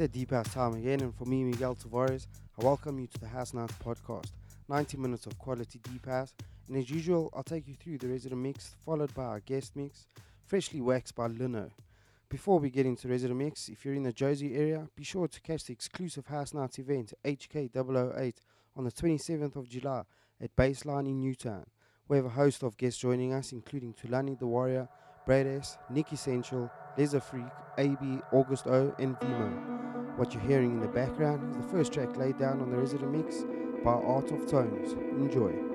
that deep house time again, and for me, Miguel Tavares, I welcome you to the House Nights podcast. 90 minutes of quality deep house, and as usual, I'll take you through the resident mix, followed by our guest mix, freshly waxed by Lino. Before we get into resident mix, if you're in the Jozi area, be sure to catch the exclusive House Nights event, HK008, on the 27th of July at Baseline in Newtown. We have a host of guests joining us, including Tulani the Warrior, Brad S, Nick Essential, Laser Freak, AB, August O, and Vimo. What you're hearing in the background is the first track laid down on the resident mix by Art of Tones. Enjoy.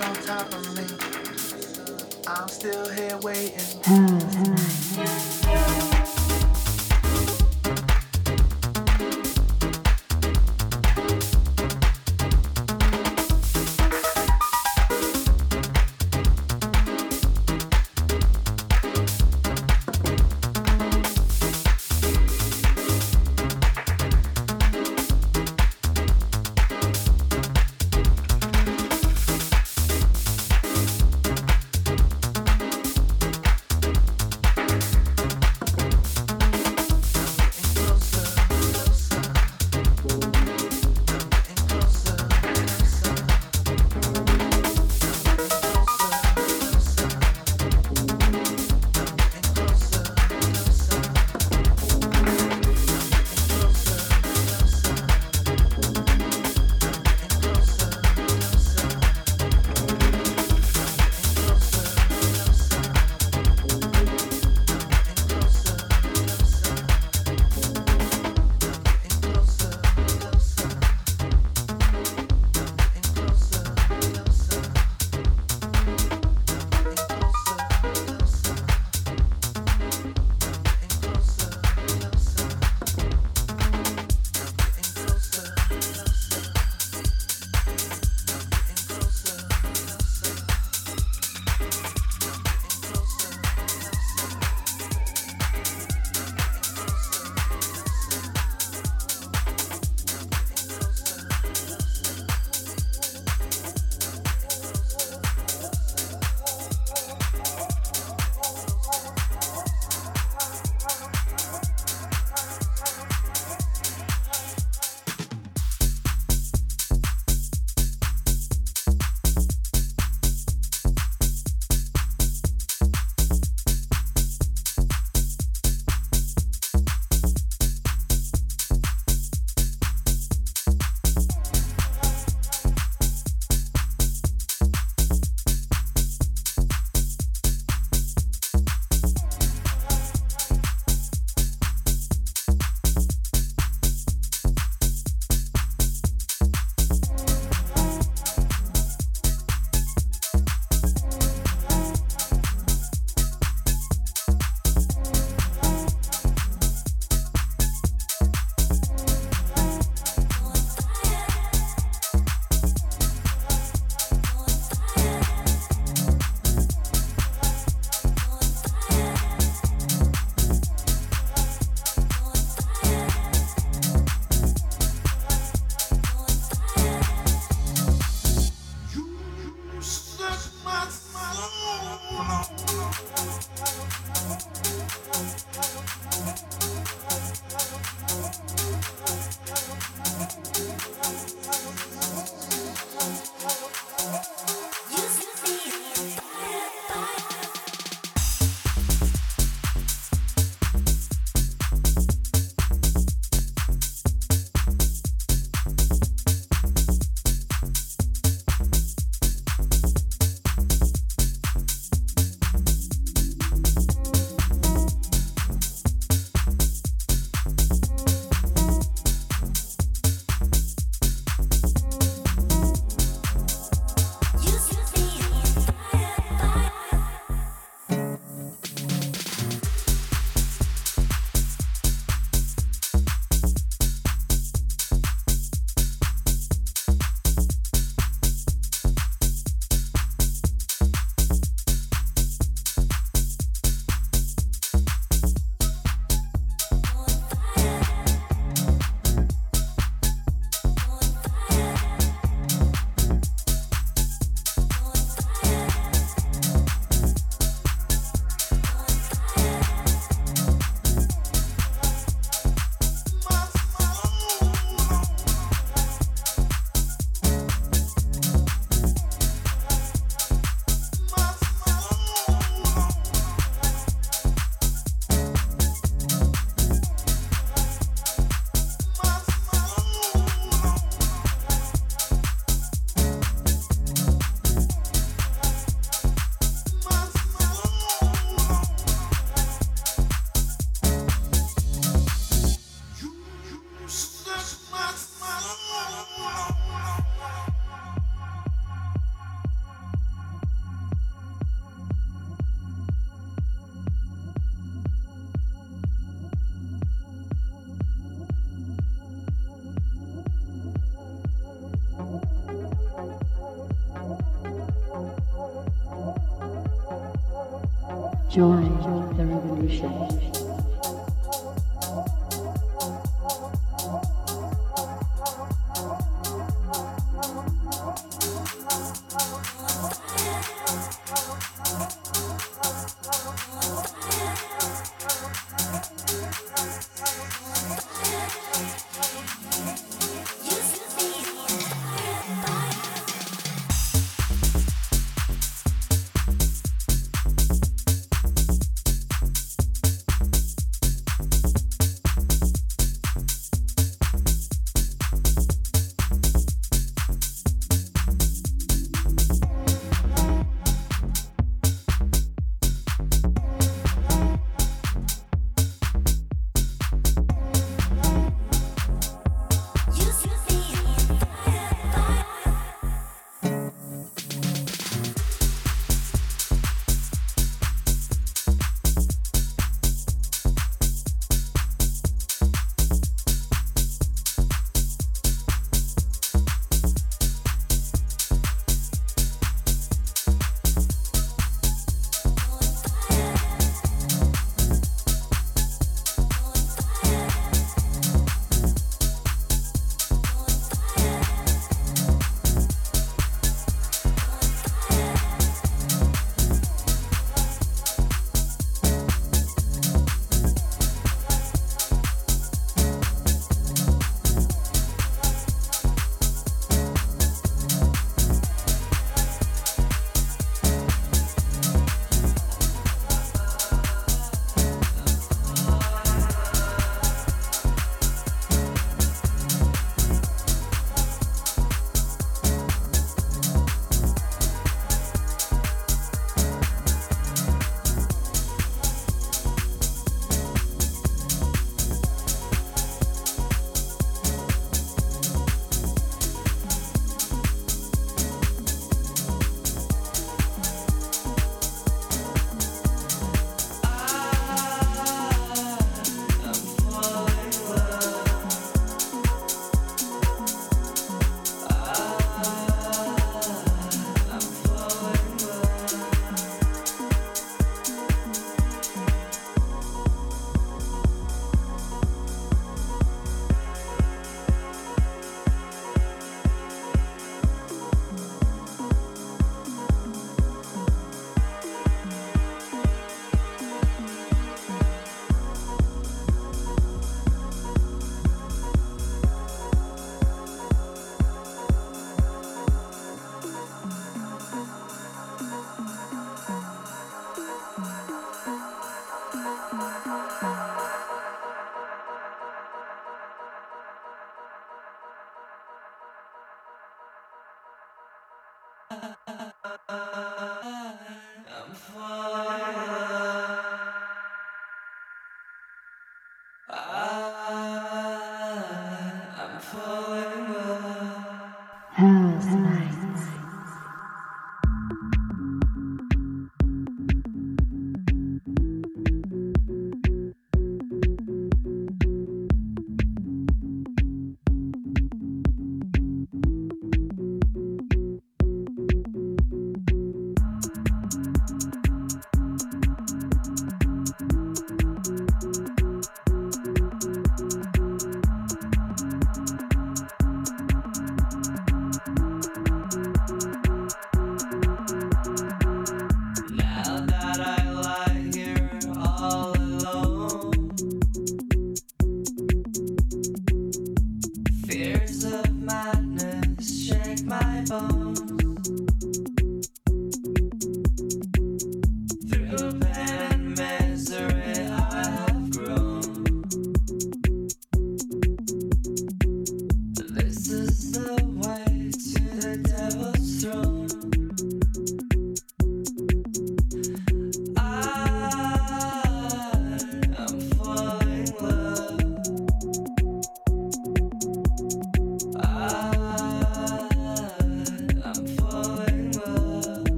On top of me. I'm still here waiting.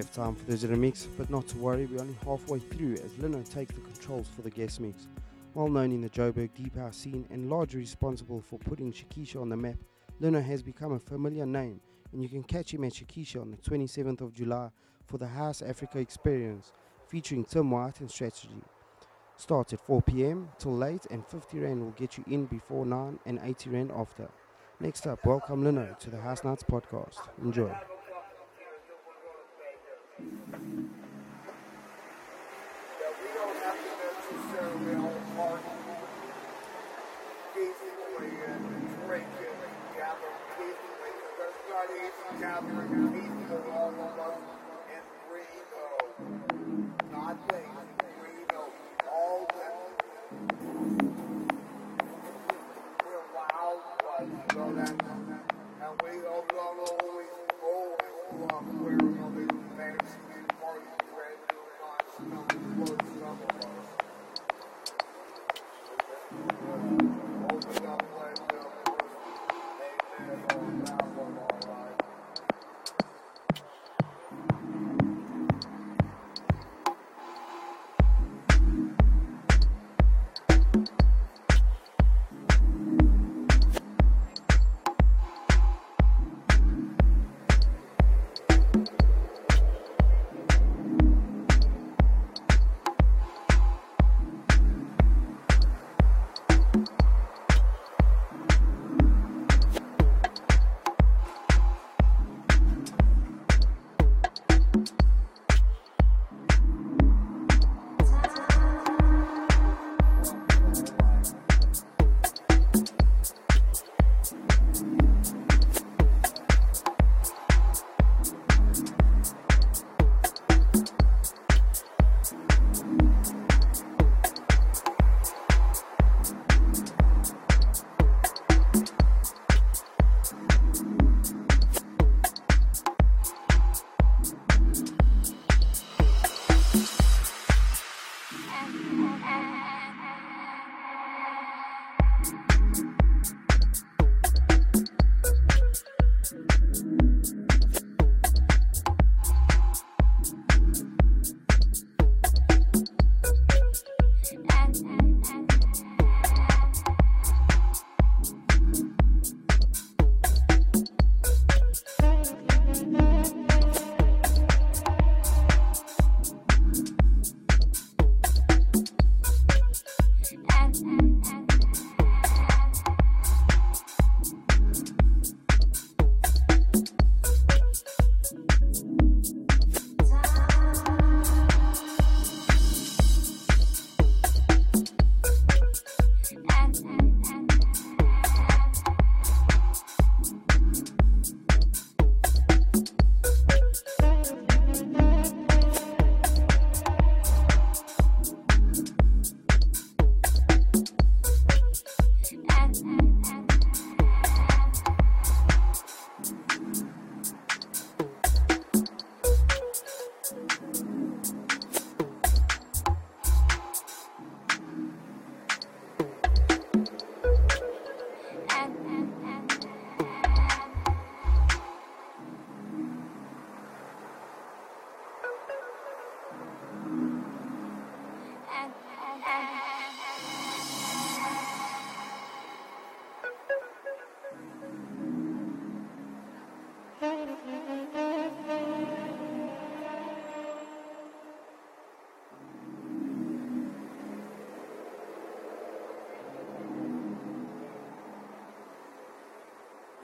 Have time for this mix, but not to worry, we're only halfway through as Lino takes the controls for the guest mix. Well known in the Joburg Deep House scene and largely responsible for putting Shakisha on the map, Lino has become a familiar name, and you can catch him at Shakisha on the 27th of July for the House Africa Experience, featuring Tim White and Strategy. Starts at 4 pm till late, and 50 Rand will get you in before 9 and 80 Rand after. Next up, welcome Lino to the House Nights podcast. Enjoy. Thank you.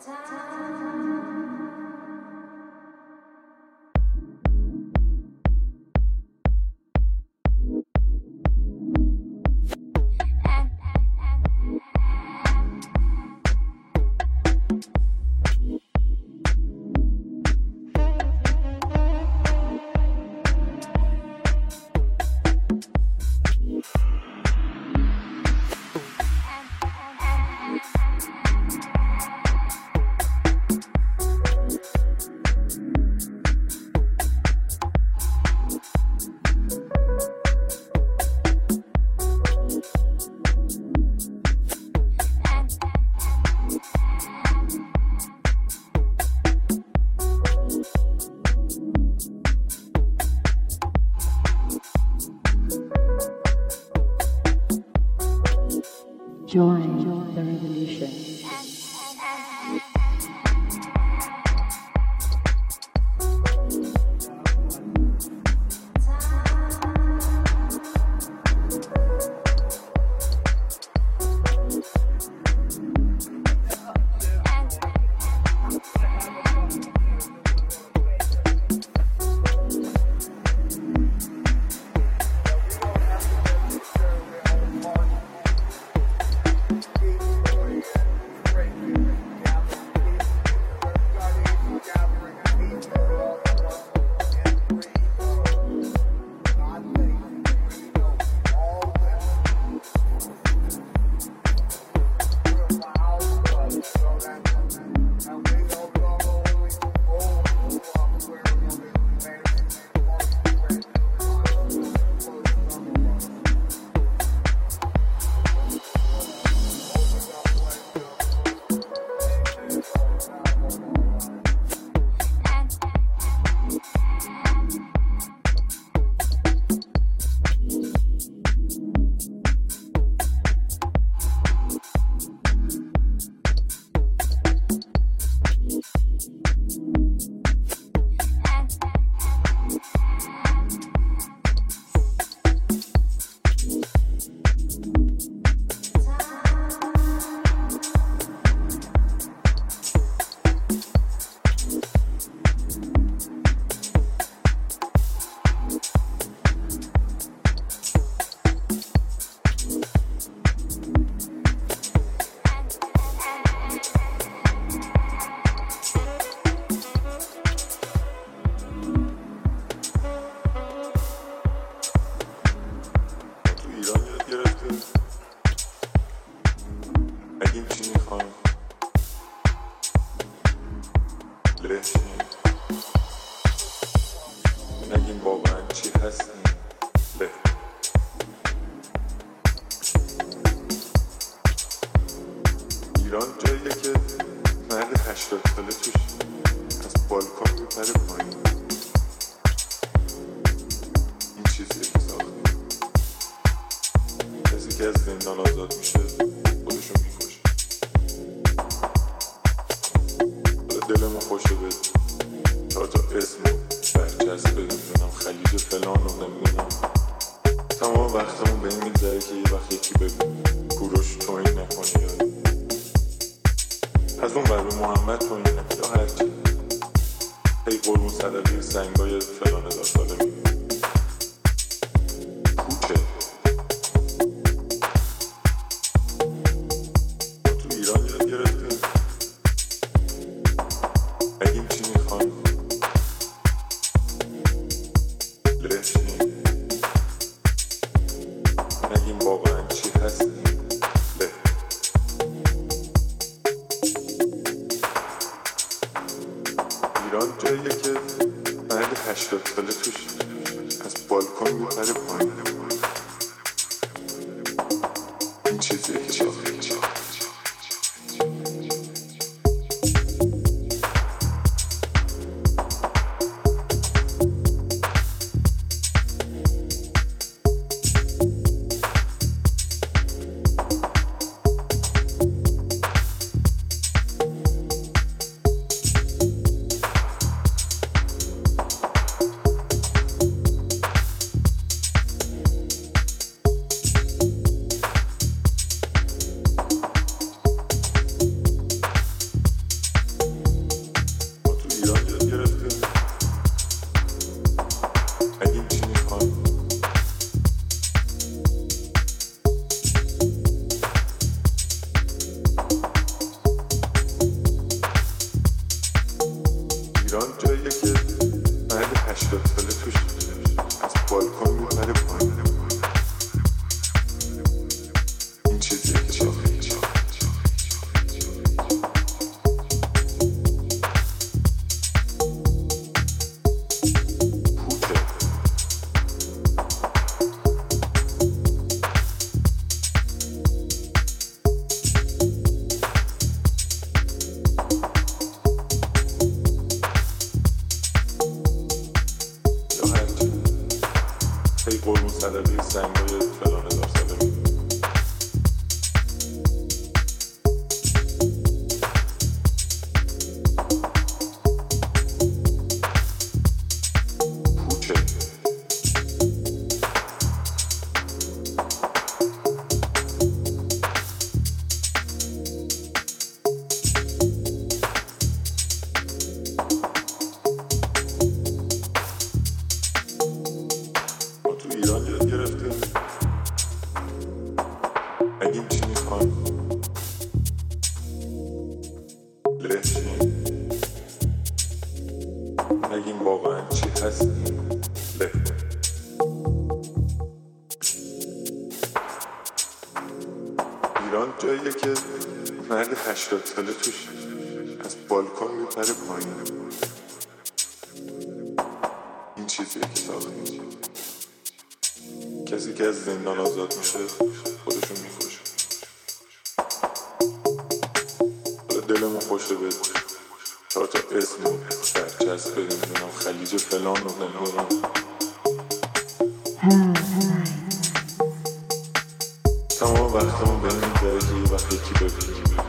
time. دلم خوشه به تا تا اسم برجست بدونم خلیج فلان رو نمی‌دونم. تمام وقتمون به این میگذره که یه وقت یکی به کوروش توین نکنه یا از اون بر محمد تو این یا هرچی. هی قربون صدقی سنگای فلان داستاله میگه ساله توش. از بالکن میپره پایین. این چیزیه که ساخته کسی که از زندان آزاد میشه خودشون می‌کشه حالا دلمون خوشه به چهار تا اسم و برچسب می‌دونم خلیج فلان و نمی‌دونم تمام وقتمون به این میگذره که ببینیم.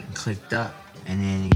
And clicked up. And then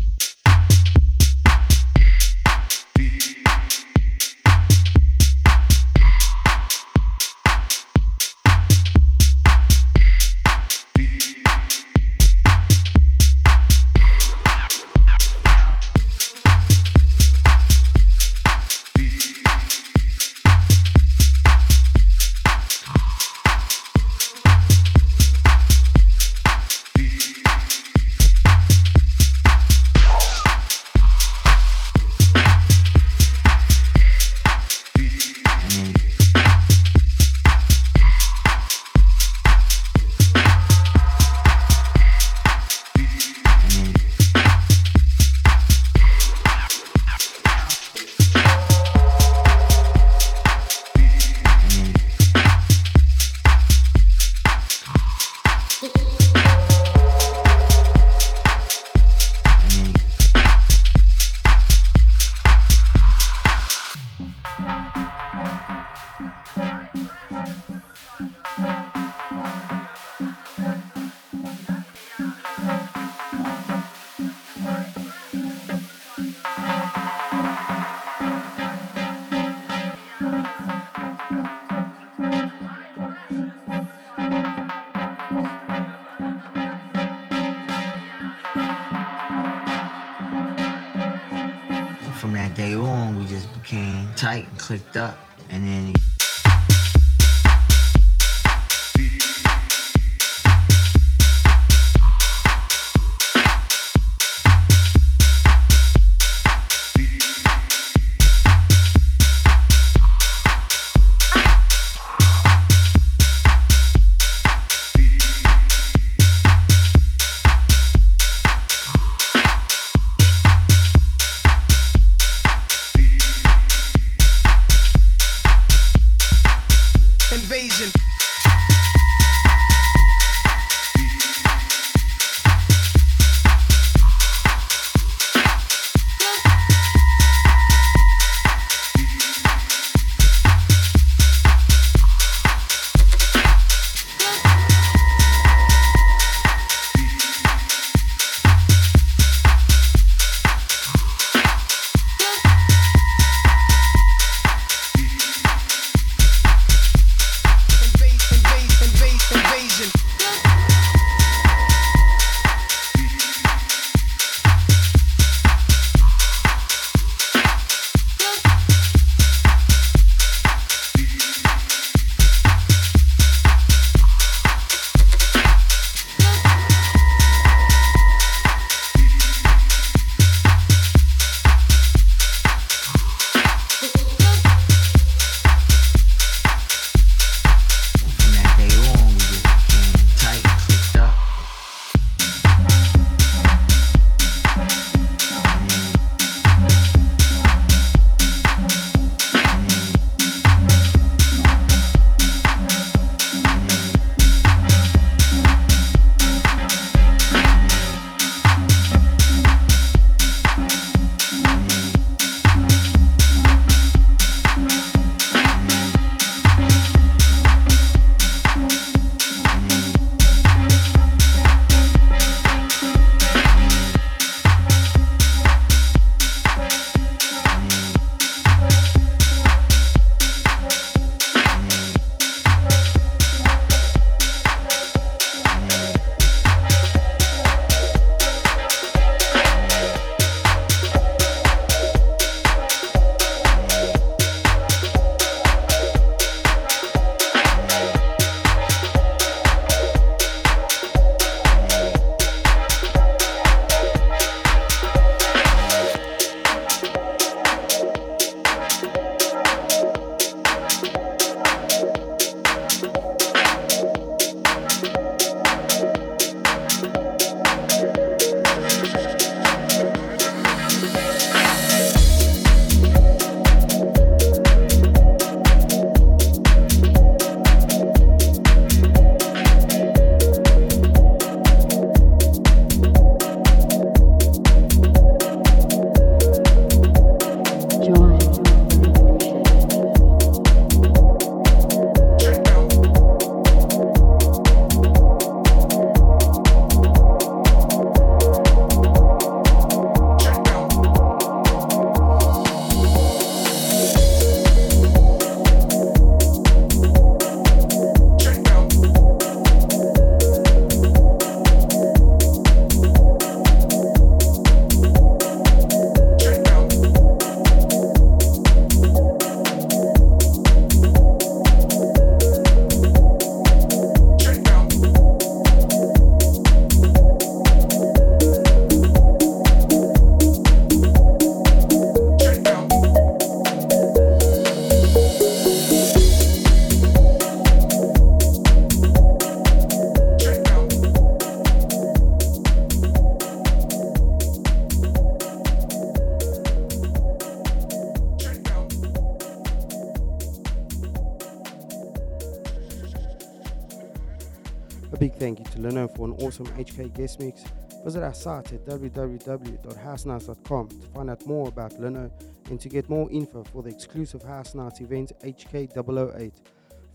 For HK guest mix. Visit our site at www.housenights.com to find out more about Lino and to get more info for the exclusive House Nights event HK008.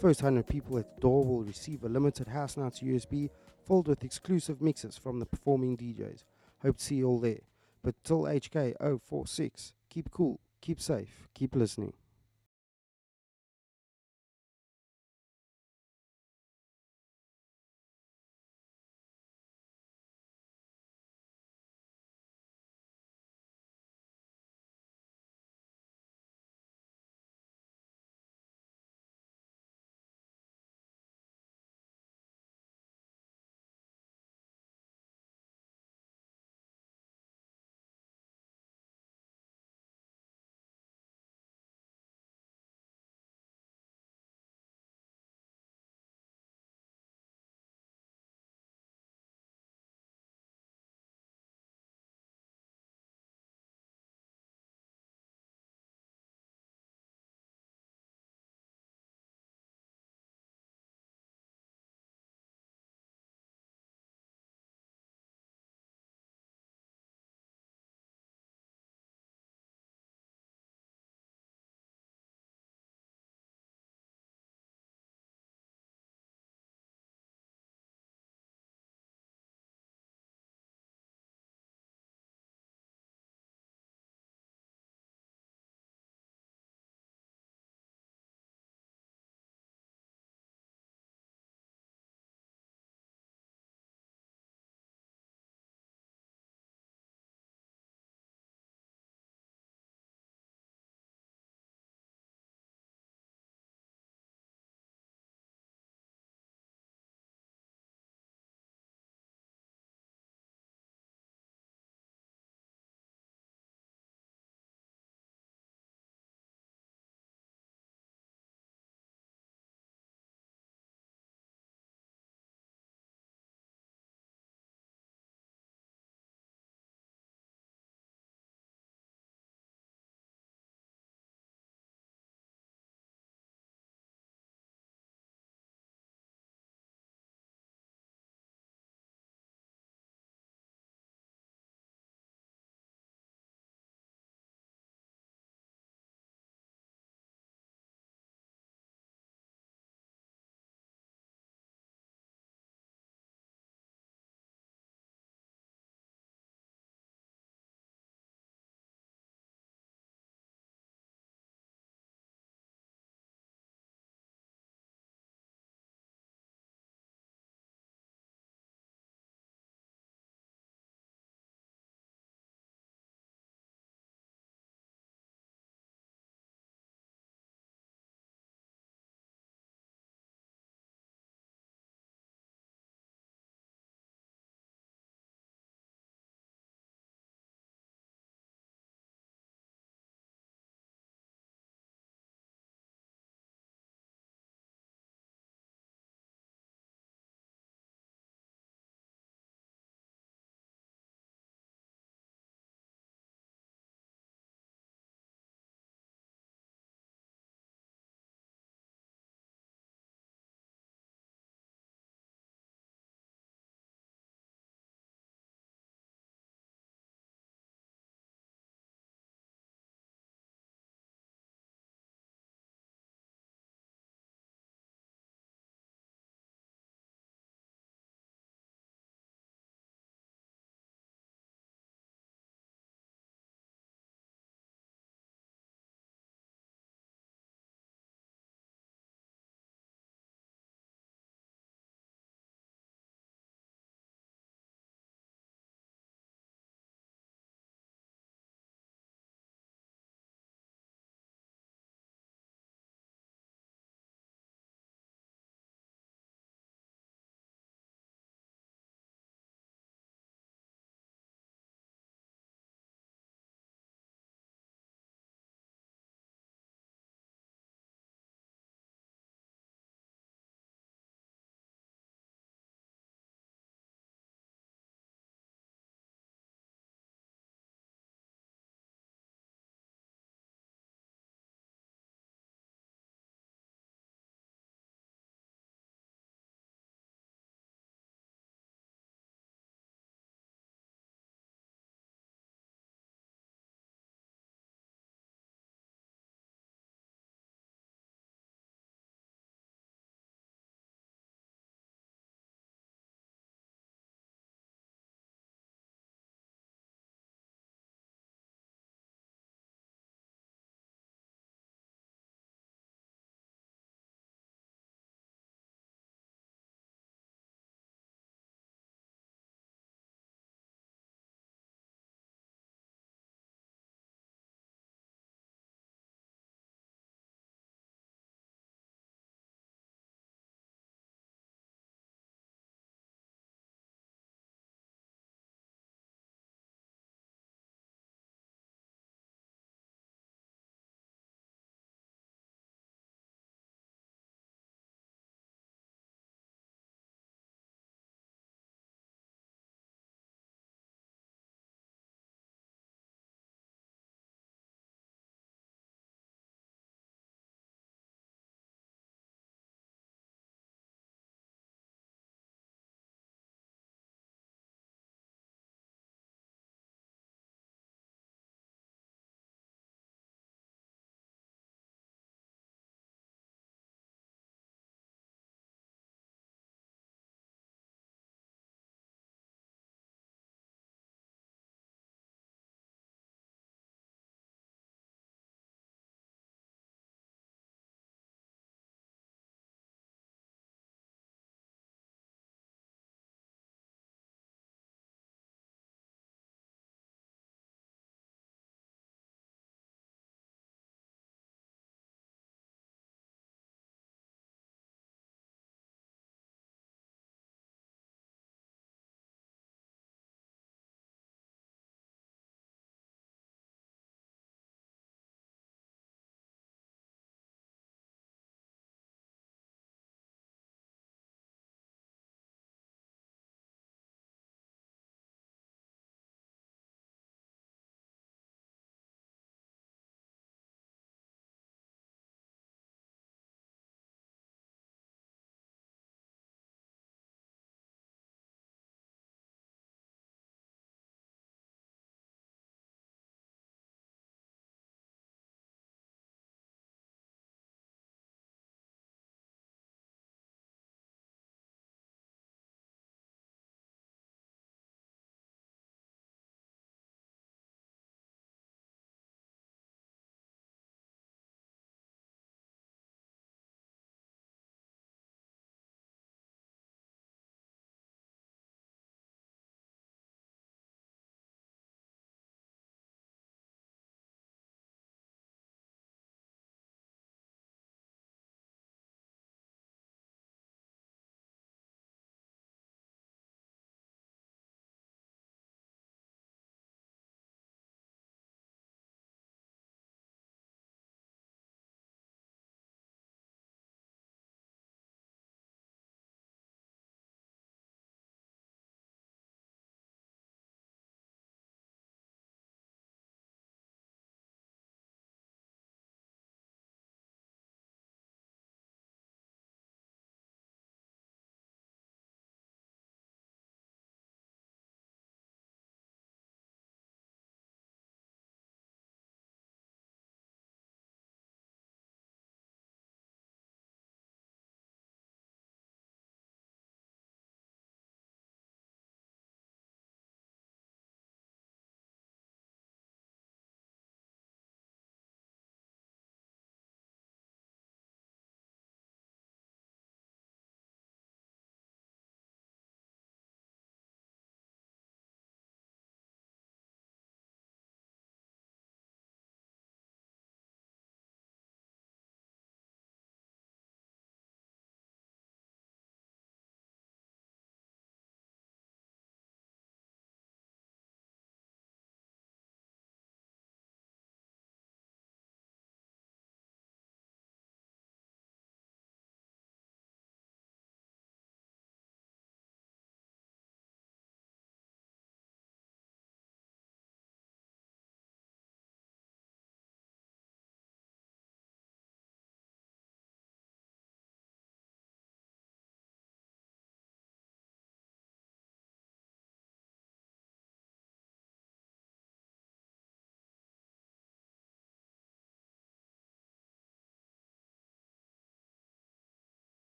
First 100 people at the door will receive a limited House Nights USB filled with exclusive mixes from the performing DJs. Hope to see you all there. But till HK046, keep cool, keep safe, keep listening.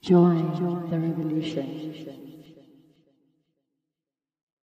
Join the revolution.